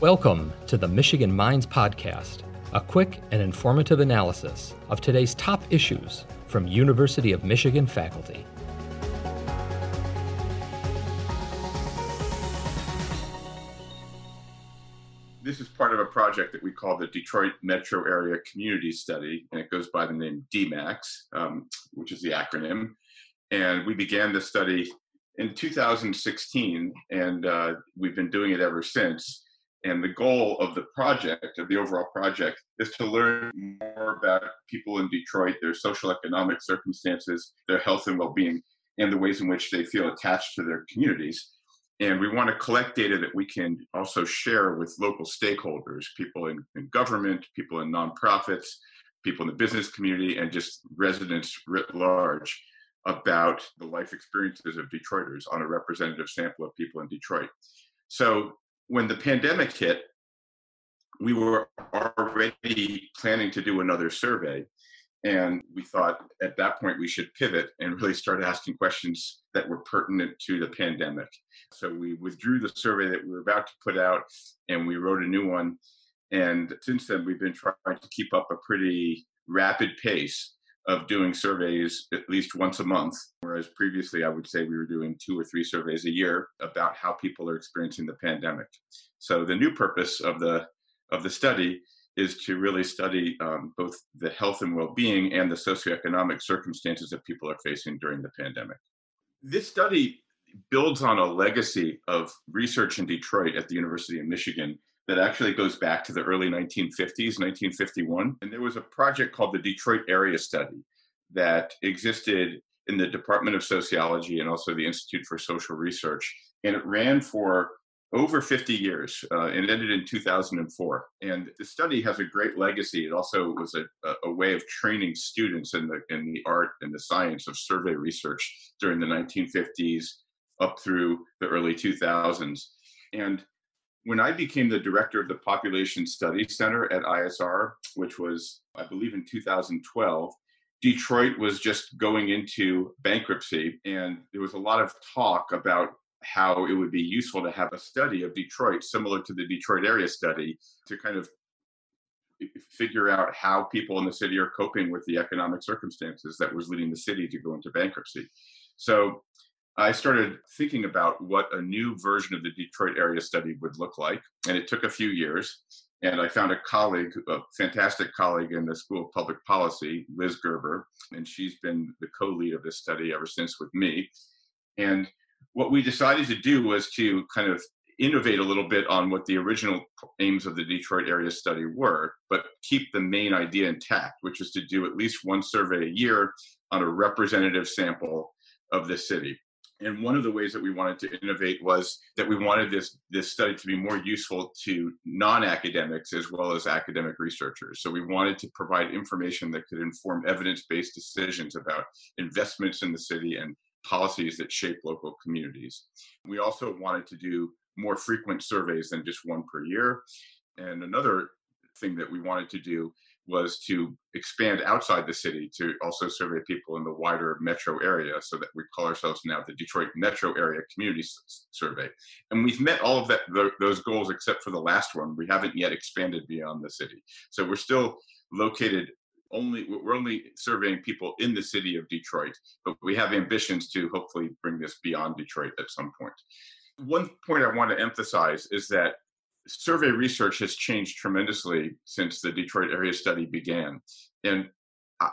Welcome to the Michigan Minds Podcast, a quick and informative analysis of today's top issues from University of Michigan faculty. This is part of a project that we call the Detroit Metro Area Community Study, and it goes by the name DMACS, um, which is the acronym. And we began the study in 2016, and uh, we've been doing it ever since. And the goal of the project, of the overall project, is to learn more about people in Detroit, their social economic circumstances, their health and well being, and the ways in which they feel attached to their communities. And we want to collect data that we can also share with local stakeholders, people in, in government, people in nonprofits, people in the business community, and just residents writ large about the life experiences of Detroiters on a representative sample of people in Detroit. So when the pandemic hit, we were already planning to do another survey. And we thought at that point we should pivot and really start asking questions that were pertinent to the pandemic. So we withdrew the survey that we were about to put out and we wrote a new one. And since then, we've been trying to keep up a pretty rapid pace of doing surveys at least once a month, whereas previously I would say we were doing two or three surveys a year about how people are experiencing the pandemic. So the new purpose of the of the study is to really study um, both the health and well-being and the socioeconomic circumstances that people are facing during the pandemic. This study builds on a legacy of research in Detroit at the University of Michigan that actually goes back to the early 1950s, 1951. And there was a project called the Detroit Area Study that existed in the Department of Sociology and also the Institute for Social Research. And it ran for over 50 years uh, and ended in 2004. And the study has a great legacy. It also was a, a way of training students in the, in the art and the science of survey research during the 1950s up through the early 2000s. And when I became the director of the Population Studies Center at ISR, which was, I believe, in 2012, Detroit was just going into bankruptcy. And there was a lot of talk about how it would be useful to have a study of Detroit similar to the Detroit area study to kind of figure out how people in the city are coping with the economic circumstances that was leading the city to go into bankruptcy. So I started thinking about what a new version of the Detroit area study would look like. And it took a few years. And I found a colleague, a fantastic colleague in the School of Public Policy, Liz Gerber, and she's been the co lead of this study ever since with me. And what we decided to do was to kind of innovate a little bit on what the original aims of the Detroit area study were, but keep the main idea intact, which is to do at least one survey a year on a representative sample of the city. And one of the ways that we wanted to innovate was that we wanted this, this study to be more useful to non academics as well as academic researchers. So we wanted to provide information that could inform evidence based decisions about investments in the city and policies that shape local communities. We also wanted to do more frequent surveys than just one per year. And another thing that we wanted to do was to expand outside the city to also survey people in the wider metro area so that we call ourselves now the detroit metro area community S- survey. And we've met all of that th- those goals except for the last one. We haven't yet expanded beyond the city. So we're still located only we're only surveying people in the city of detroit but we have ambitions to hopefully bring this beyond detroit at some point. One point i want to emphasize is that survey research has changed tremendously since the Detroit area study began. And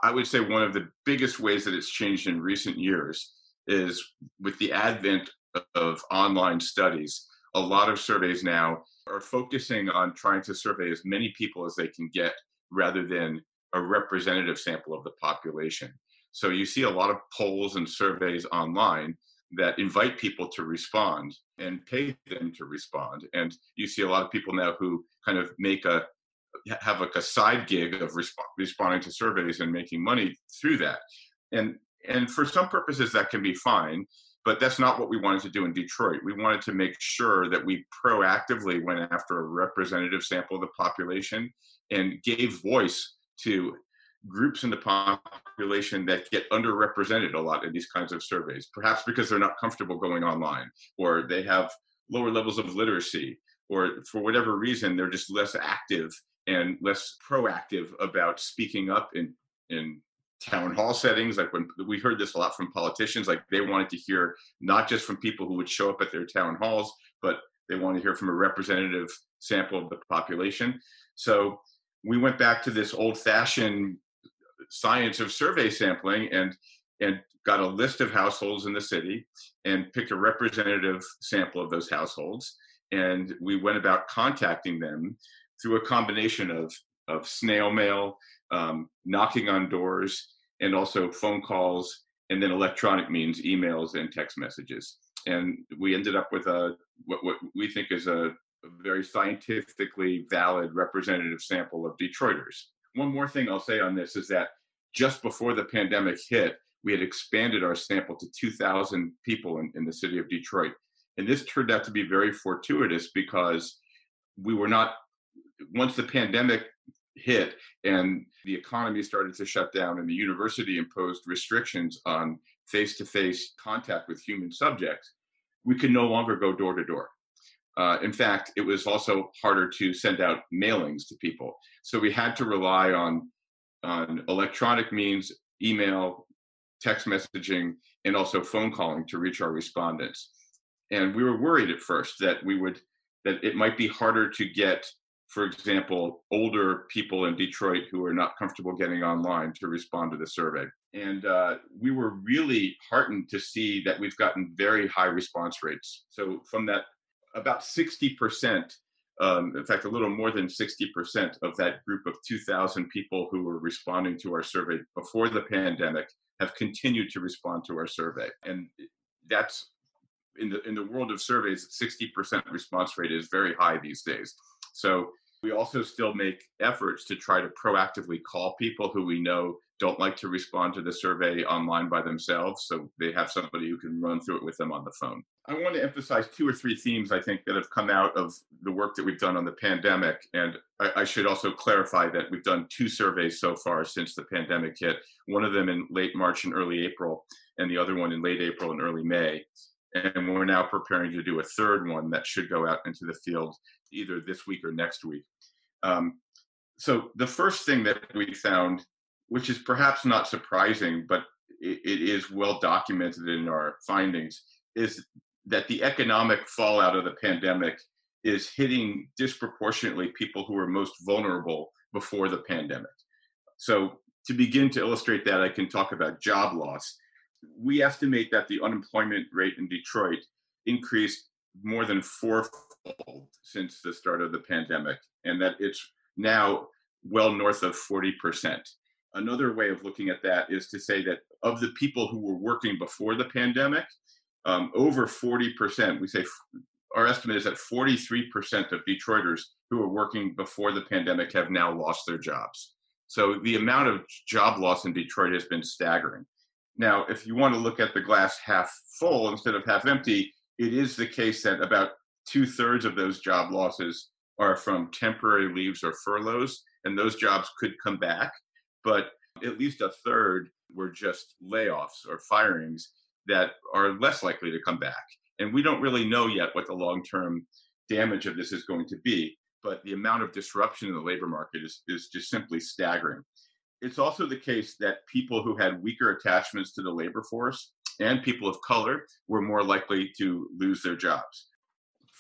I would say one of the biggest ways that it's changed in recent years is with the advent of online studies. A lot of surveys now are focusing on trying to survey as many people as they can get rather than a representative sample of the population. So you see a lot of polls and surveys online that invite people to respond and pay them to respond. And you see a lot of people now who kind of make a have like a side gig of resp- responding to surveys and making money through that. And and for some purposes that can be fine, but that's not what we wanted to do in Detroit. We wanted to make sure that we proactively went after a representative sample of the population and gave voice to groups in the population that get underrepresented a lot in these kinds of surveys, perhaps because they're not comfortable going online or they have lower levels of literacy or for whatever reason, they're just less active and less proactive about speaking up in, in town hall settings. Like when we heard this a lot from politicians, like they wanted to hear not just from people who would show up at their town halls, but they want to hear from a representative sample of the population. So we went back to this old fashioned science of survey sampling and and got a list of households in the city and picked a representative sample of those households. And we went about contacting them through a combination of of snail mail um, knocking on doors and also phone calls and then electronic means emails and text messages. And we ended up with a what, what we think is a, a very scientifically valid representative sample of detroiters one more thing i'll say on this is that just before the pandemic hit we had expanded our sample to 2,000 people in, in the city of Detroit. And this turned out to be very fortuitous because we were not, once the pandemic hit and the economy started to shut down and the university imposed restrictions on face to face contact with human subjects, we could no longer go door to door. Uh, in fact, it was also harder to send out mailings to people. So we had to rely on, on electronic means, email, text messaging, and also phone calling to reach our respondents. And we were worried at first that we would that it might be harder to get, for example, older people in Detroit who are not comfortable getting online to respond to the survey. And uh, we were really heartened to see that we've gotten very high response rates. So from that, about 60%, um, in fact, a little more than 60% of that group of 2,000 people who were responding to our survey before the pandemic have continued to respond to our survey. And that's in the in the world of surveys, 60% response rate is very high these days. So we also still make efforts to try to proactively call people who we know don't like to respond to the survey online by themselves. So they have somebody who can run through it with them on the phone. I want to emphasize two or three themes I think that have come out of the work that we've done on the pandemic. And I, I should also clarify that we've done two surveys so far since the pandemic hit, one of them in late March and early April, and the other one in late April and early May. And we're now preparing to do a third one that should go out into the field either this week or next week. Um, so the first thing that we found, which is perhaps not surprising, but it, it is well documented in our findings, is that the economic fallout of the pandemic is hitting disproportionately people who were most vulnerable before the pandemic. So to begin to illustrate that, I can talk about job loss. We estimate that the unemployment rate in Detroit increased more than fourfold since the start of the pandemic, and that it's now well north of 40%. Another way of looking at that is to say that of the people who were working before the pandemic, um, over 40%, we say our estimate is that 43% of Detroiters who were working before the pandemic have now lost their jobs. So the amount of job loss in Detroit has been staggering. Now, if you want to look at the glass half full instead of half empty, it is the case that about two thirds of those job losses are from temporary leaves or furloughs, and those jobs could come back. But at least a third were just layoffs or firings that are less likely to come back. And we don't really know yet what the long term damage of this is going to be, but the amount of disruption in the labor market is, is just simply staggering. It's also the case that people who had weaker attachments to the labor force and people of color were more likely to lose their jobs.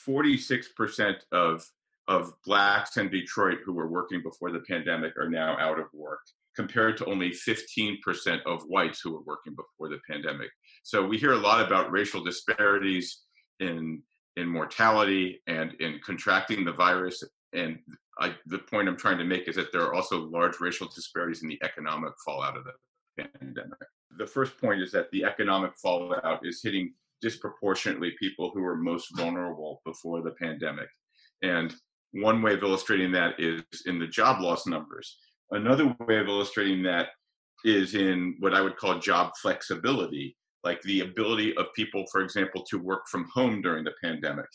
46% of, of blacks in Detroit who were working before the pandemic are now out of work, compared to only 15% of whites who were working before the pandemic. So we hear a lot about racial disparities in in mortality and in contracting the virus. And I, the point I'm trying to make is that there are also large racial disparities in the economic fallout of the pandemic. The first point is that the economic fallout is hitting disproportionately people who were most vulnerable before the pandemic. And one way of illustrating that is in the job loss numbers. Another way of illustrating that is in what I would call job flexibility, like the ability of people, for example, to work from home during the pandemic.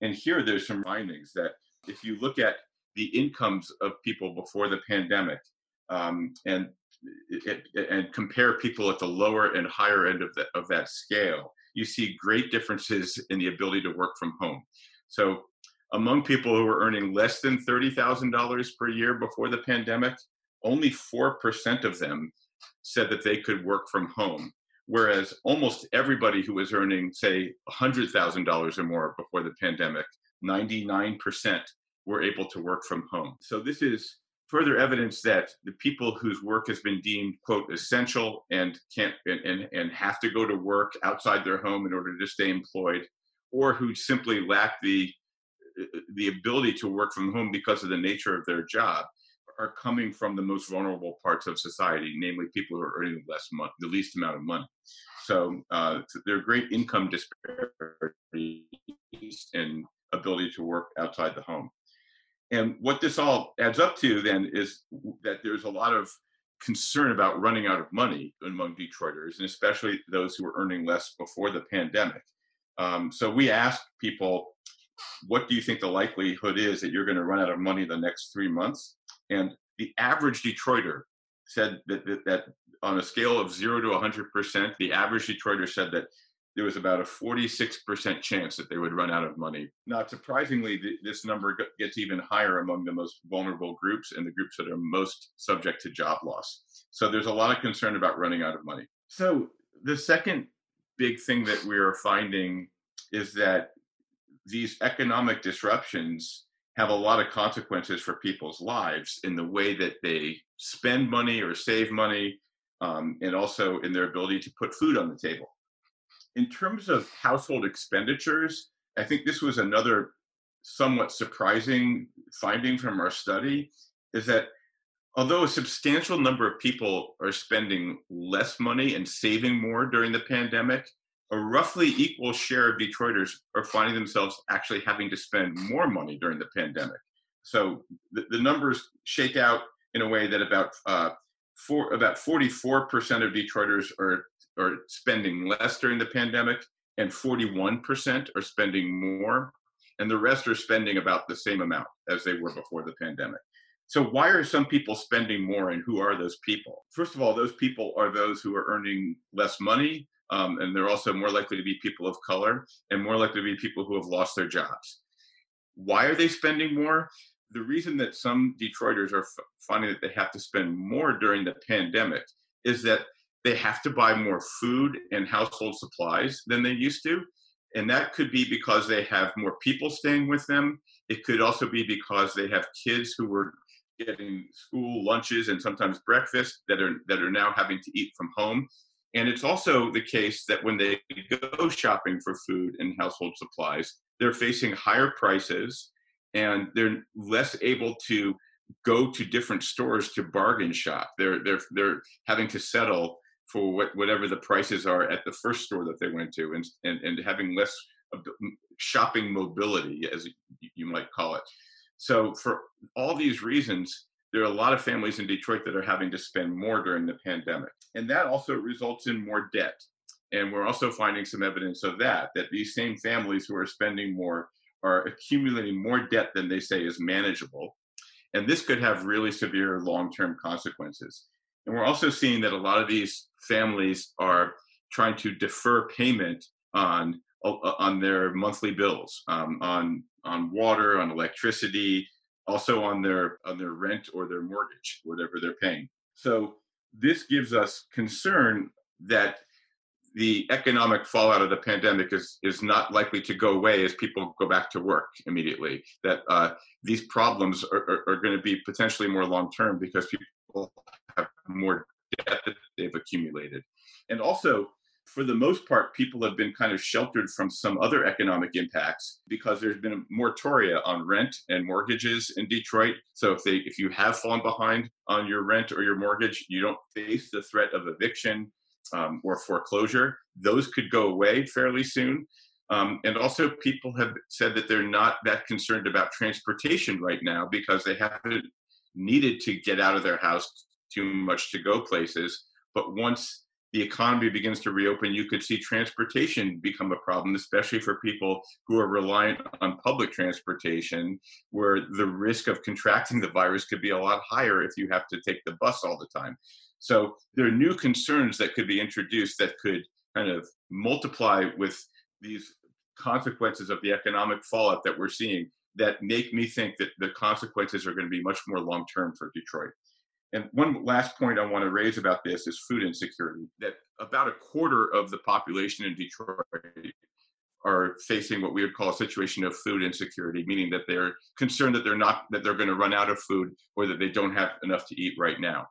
And here there's some findings that if you look at the incomes of people before the pandemic um, and and compare people at the lower and higher end of, the, of that scale, you see great differences in the ability to work from home. So among people who were earning less than $30,000 per year before the pandemic, only 4% of them said that they could work from home. Whereas almost everybody who was earning, say, $100,000 or more before the pandemic, 99% were able to work from home. So this is further evidence that the people whose work has been deemed quote essential and can't and, and, and have to go to work outside their home in order to stay employed or who simply lack the the ability to work from home because of the nature of their job are coming from the most vulnerable parts of society, namely people who are earning less money, the least amount of money. So uh, there are great income disparities and ability to work outside the home. And what this all adds up to then is that there's a lot of concern about running out of money among Detroiters, and especially those who were earning less before the pandemic. Um, so we asked people, what do you think the likelihood is that you're going to run out of money the next three months? And the average Detroiter said that, that, that on a scale of zero to 100%, the average Detroiter said that there was about a 46% chance that they would run out of money. Not surprisingly, th- this number gets even higher among the most vulnerable groups and the groups that are most subject to job loss. So there's a lot of concern about running out of money. So the second big thing that we are finding is that these economic disruptions have a lot of consequences for people's lives in the way that they spend money or save money, um, and also in their ability to put food on the table. In terms of household expenditures, I think this was another somewhat surprising finding from our study is that although a substantial number of people are spending less money and saving more during the pandemic, a roughly equal share of Detroiters are finding themselves actually having to spend more money during the pandemic. So the, the numbers shake out in a way that about uh, about 44% of Detroiters are are spending less during the pandemic, and 41% are spending more, and the rest are spending about the same amount as they were before the pandemic. So why are some people spending more, and who are those people? First of all, those people are those who are earning less money um, and they're also more likely to be people of color and more likely to be people who have lost their jobs. Why are they spending more? The reason that some Detroiters are f- finding that they have to spend more during the pandemic is that they have to buy more food and household supplies than they used to. And that could be because they have more people staying with them. It could also be because they have kids who were getting school lunches and sometimes breakfast that are that are now having to eat from home and it's also the case that when they go shopping for food and household supplies, they're facing higher prices and they're less able to go to different stores to bargain shop. They're they're they're having to settle for what, whatever the prices are at the first store that they went to and and, and having less shopping mobility as you might call it. So for all these reasons, there are a lot of families in Detroit that are having to spend more during the pandemic. And that also results in more debt. And we're also finding some evidence of that, that these same families who are spending more are accumulating more debt than they say is manageable. And this could have really severe long term consequences. And we're also seeing that a lot of these families are trying to defer payment on on their monthly bills, um, on on water, on electricity, also on their on their rent or their mortgage, whatever they're paying. So this gives us concern that the economic fallout of the pandemic is is not likely to go away as people go back to work immediately. That uh, these problems are, are, are going to be potentially more long term because people have more debt that they've accumulated, and also for the most part, people have been kind of sheltered from some other economic impacts because there's been a moratoria on rent and mortgages in Detroit. So if they if you have fallen behind on your rent or your mortgage, you don't face the threat of eviction um, or foreclosure. Those could go away fairly soon. Um, and also, people have said that they're not that concerned about transportation right now because they haven't needed to get out of their house too much to go places. But once the economy begins to reopen, you could see transportation become a problem, especially for people who are reliant on public transportation, where the risk of contracting the virus could be a lot higher if you have to take the bus all the time. So there are new concerns that could be introduced that could kind of multiply with these consequences of the economic fallout that we're seeing that make me think that the consequences are going to be much more long term for Detroit. And one last point I want to raise about this is food insecurity. That about a quarter of the population in Detroit are facing what we would call a situation of food insecurity, meaning that they're concerned that they're not that they're going to run out of food or that they don't have enough to eat right now.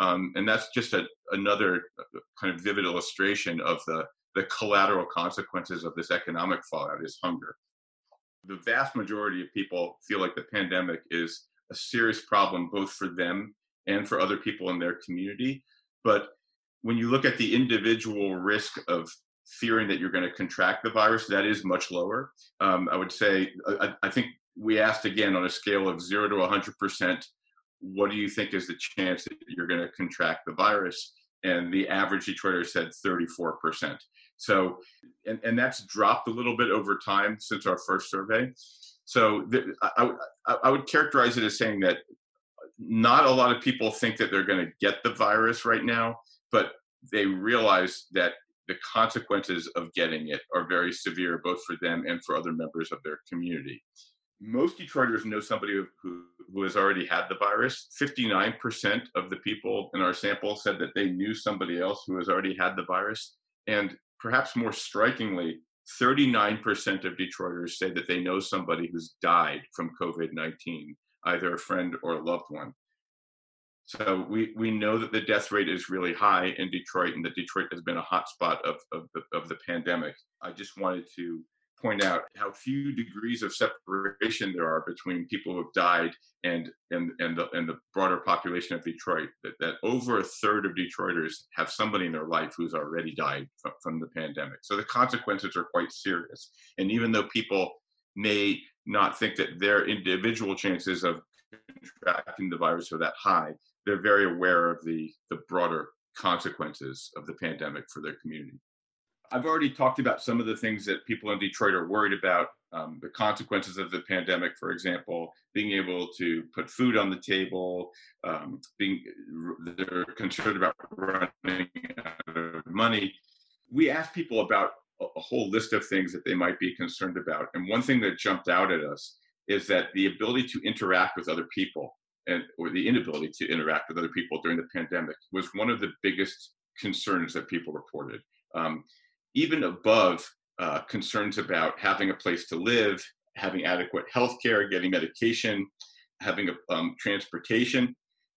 Um, and that's just a, another uh, kind of vivid illustration of the the collateral consequences of this economic fallout is hunger. The vast majority of people feel like the pandemic is a serious problem both for them and for other people in their community. But when you look at the individual risk of fearing that you're going to contract the virus, that is much lower. Um, I would say, I, I, think we asked again on a scale of zero to 100%, what do you think is the chance that you're going to contract the virus? And the average Detroiter said 34%. So, and, and that's dropped a little bit over time since our first survey. So the, I, I, I would characterize it as saying that not a lot of people think that they're going to get the virus right now, but they realize that the consequences of getting it are very severe, both for them and for other members of their community. Most Detroiters know somebody who, who has already had the virus. 59% of the people in our sample said that they knew somebody else who has already had the virus. And perhaps more strikingly, 39% of Detroiters say that they know somebody who's died from COVID 19, either a friend or a loved one. So we, we know that the death rate is really high in Detroit and that Detroit has been a hotspot of, of, the, of the pandemic. I just wanted to point out how few degrees of separation there are between people who have died and and and the, and the broader population of Detroit. That, that over a third of Detroiters have somebody in their life who's already died from, from the pandemic. So the consequences are quite serious. And even though people may not think that their individual chances of contracting the virus are that high, they're very aware of the the broader consequences of the pandemic for their community. I've already talked about some of the things that people in Detroit are worried about. Um, the consequences of the pandemic, for example, being able to put food on the table, um, being they're concerned about running out of money. We asked people about a, whole list of things that they might be concerned about, and one thing that jumped out at us is that the ability to interact with other people and or the inability to interact with other people during the pandemic was one of the biggest concerns that people reported. Um, even above uh, concerns about having a place to live, having adequate health care, getting medication, having a, um, transportation,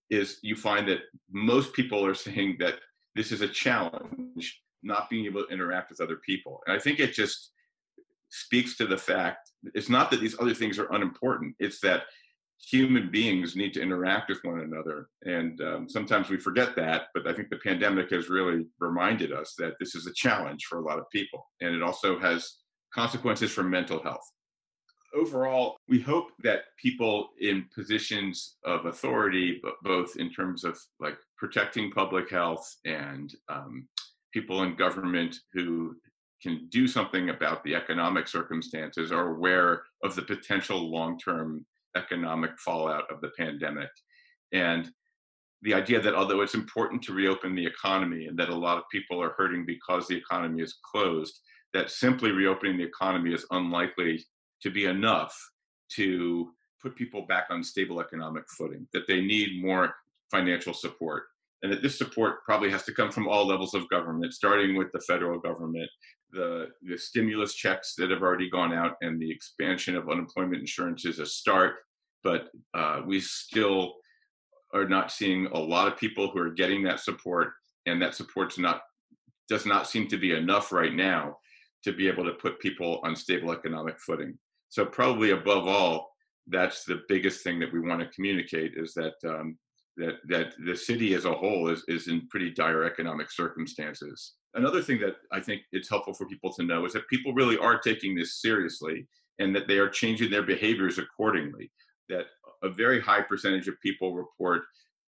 is you find that most people are saying that this is a challenge, not being able to interact with other people. And I think it just speaks to the fact it's not that these other things are unimportant, it's that human beings need to interact with one another. And um, sometimes we forget that, but I think the pandemic has really reminded us that this is a challenge for a lot of people. And it also has consequences for mental health. Overall, we hope that people in positions of authority, but both in terms of like protecting public health and um, people in government who can do something about the economic circumstances, are aware of the potential long term economic fallout of the pandemic. And the idea that although it's important to reopen the economy and that a lot of people are hurting because the economy is closed, that simply reopening the economy is unlikely to be enough to put people back on stable economic footing, that they need more financial support. And that this support probably has to come from all levels of government, starting with the federal government, the, the stimulus checks that have already gone out and the expansion of unemployment insurance is a start, but uh, we still are not seeing a lot of people who are getting that support, and that support's not does not seem to be enough right now to be able to put people on stable economic footing. So probably above all, that's the biggest thing that we want to communicate is that um, that that the city as a whole is is in pretty dire economic circumstances another thing that I think it's helpful for people to know is that people really are taking this seriously and that they are changing their behaviors accordingly. That a very high percentage of people report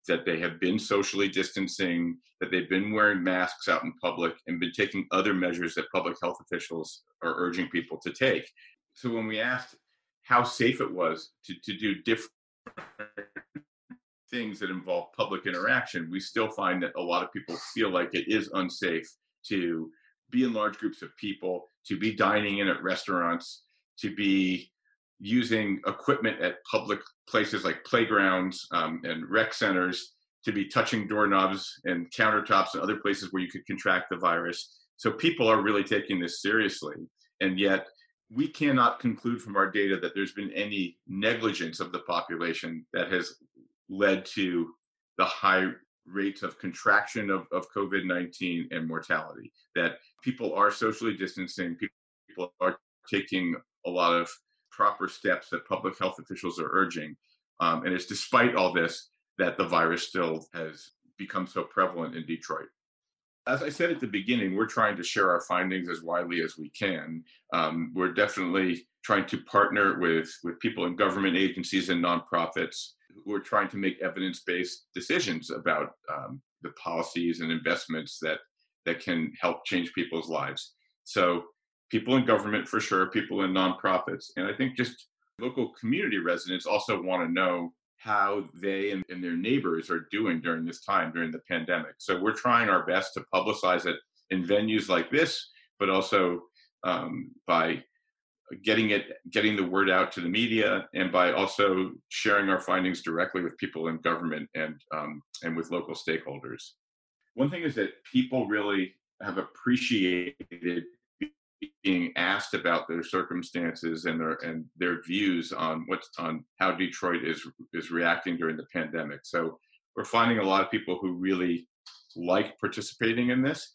that they have been socially distancing, that they've been wearing masks out in public, and been taking other measures that public health officials are urging people to take. So when we asked how safe it was to, to do different things that involve public interaction, we still find that a lot of people feel like it is unsafe to be in large groups of people, to be dining in at restaurants, to be using equipment at public places like playgrounds um, and rec centers to be touching doorknobs and countertops and other places where you could contract the virus. So people are really taking this seriously. And yet, we cannot conclude from our data that there's been any negligence of the population that has led to the high rates of contraction of, of COVID 19 and mortality. That people are socially distancing, people are taking a lot of proper steps that public health officials are urging. Um, and it's despite all this that the virus still has become so prevalent in Detroit. As I said at the beginning, we're trying to share our findings as widely as we can. Um, we're definitely trying to partner with, with people in government agencies and nonprofits who are trying to make evidence-based decisions about um, the policies and investments that that can help change people's lives. So people in government for sure, people in nonprofits, and I think just local community residents also want to know how they and, and, their neighbors are doing during this time during the pandemic. So we're trying our best to publicize it in venues like this, but also um, by getting it getting the word out to the media and by also sharing our findings directly with people in government and um, and with local stakeholders one thing is that people really have appreciated being asked about their circumstances and their and their views on what's on how Detroit is is reacting during the pandemic. So we're finding a lot of people who really like participating in this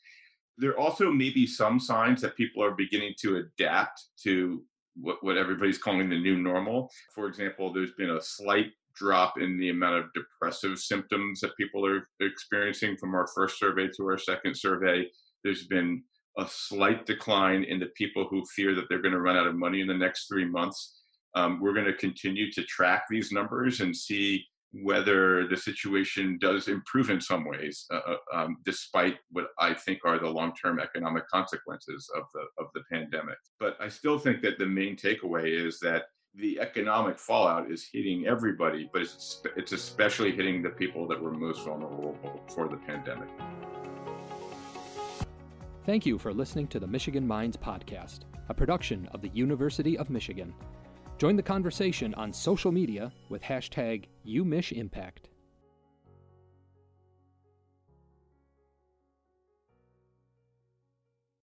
there also may be some signs that people are beginning to adapt to what, what everybody's calling the new normal. For example, there's been a slight drop in the amount of depressive symptoms that people are experiencing from our first survey to our second survey. There's been a slight decline in the people who fear that they're going to run out of money in the next three months. Um, we're going to continue to track these numbers and see whether the situation does improve in some ways, uh, uh, um, despite what I think are the long-term economic consequences of the of the pandemic. But I still think that the main takeaway is that the economic fallout is hitting everybody, but it's it's especially hitting the people that were most vulnerable for the pandemic. Thank you for listening to the Michigan Minds podcast, a production of the University of Michigan. Join the conversation on social media with hashtag UMichImpact.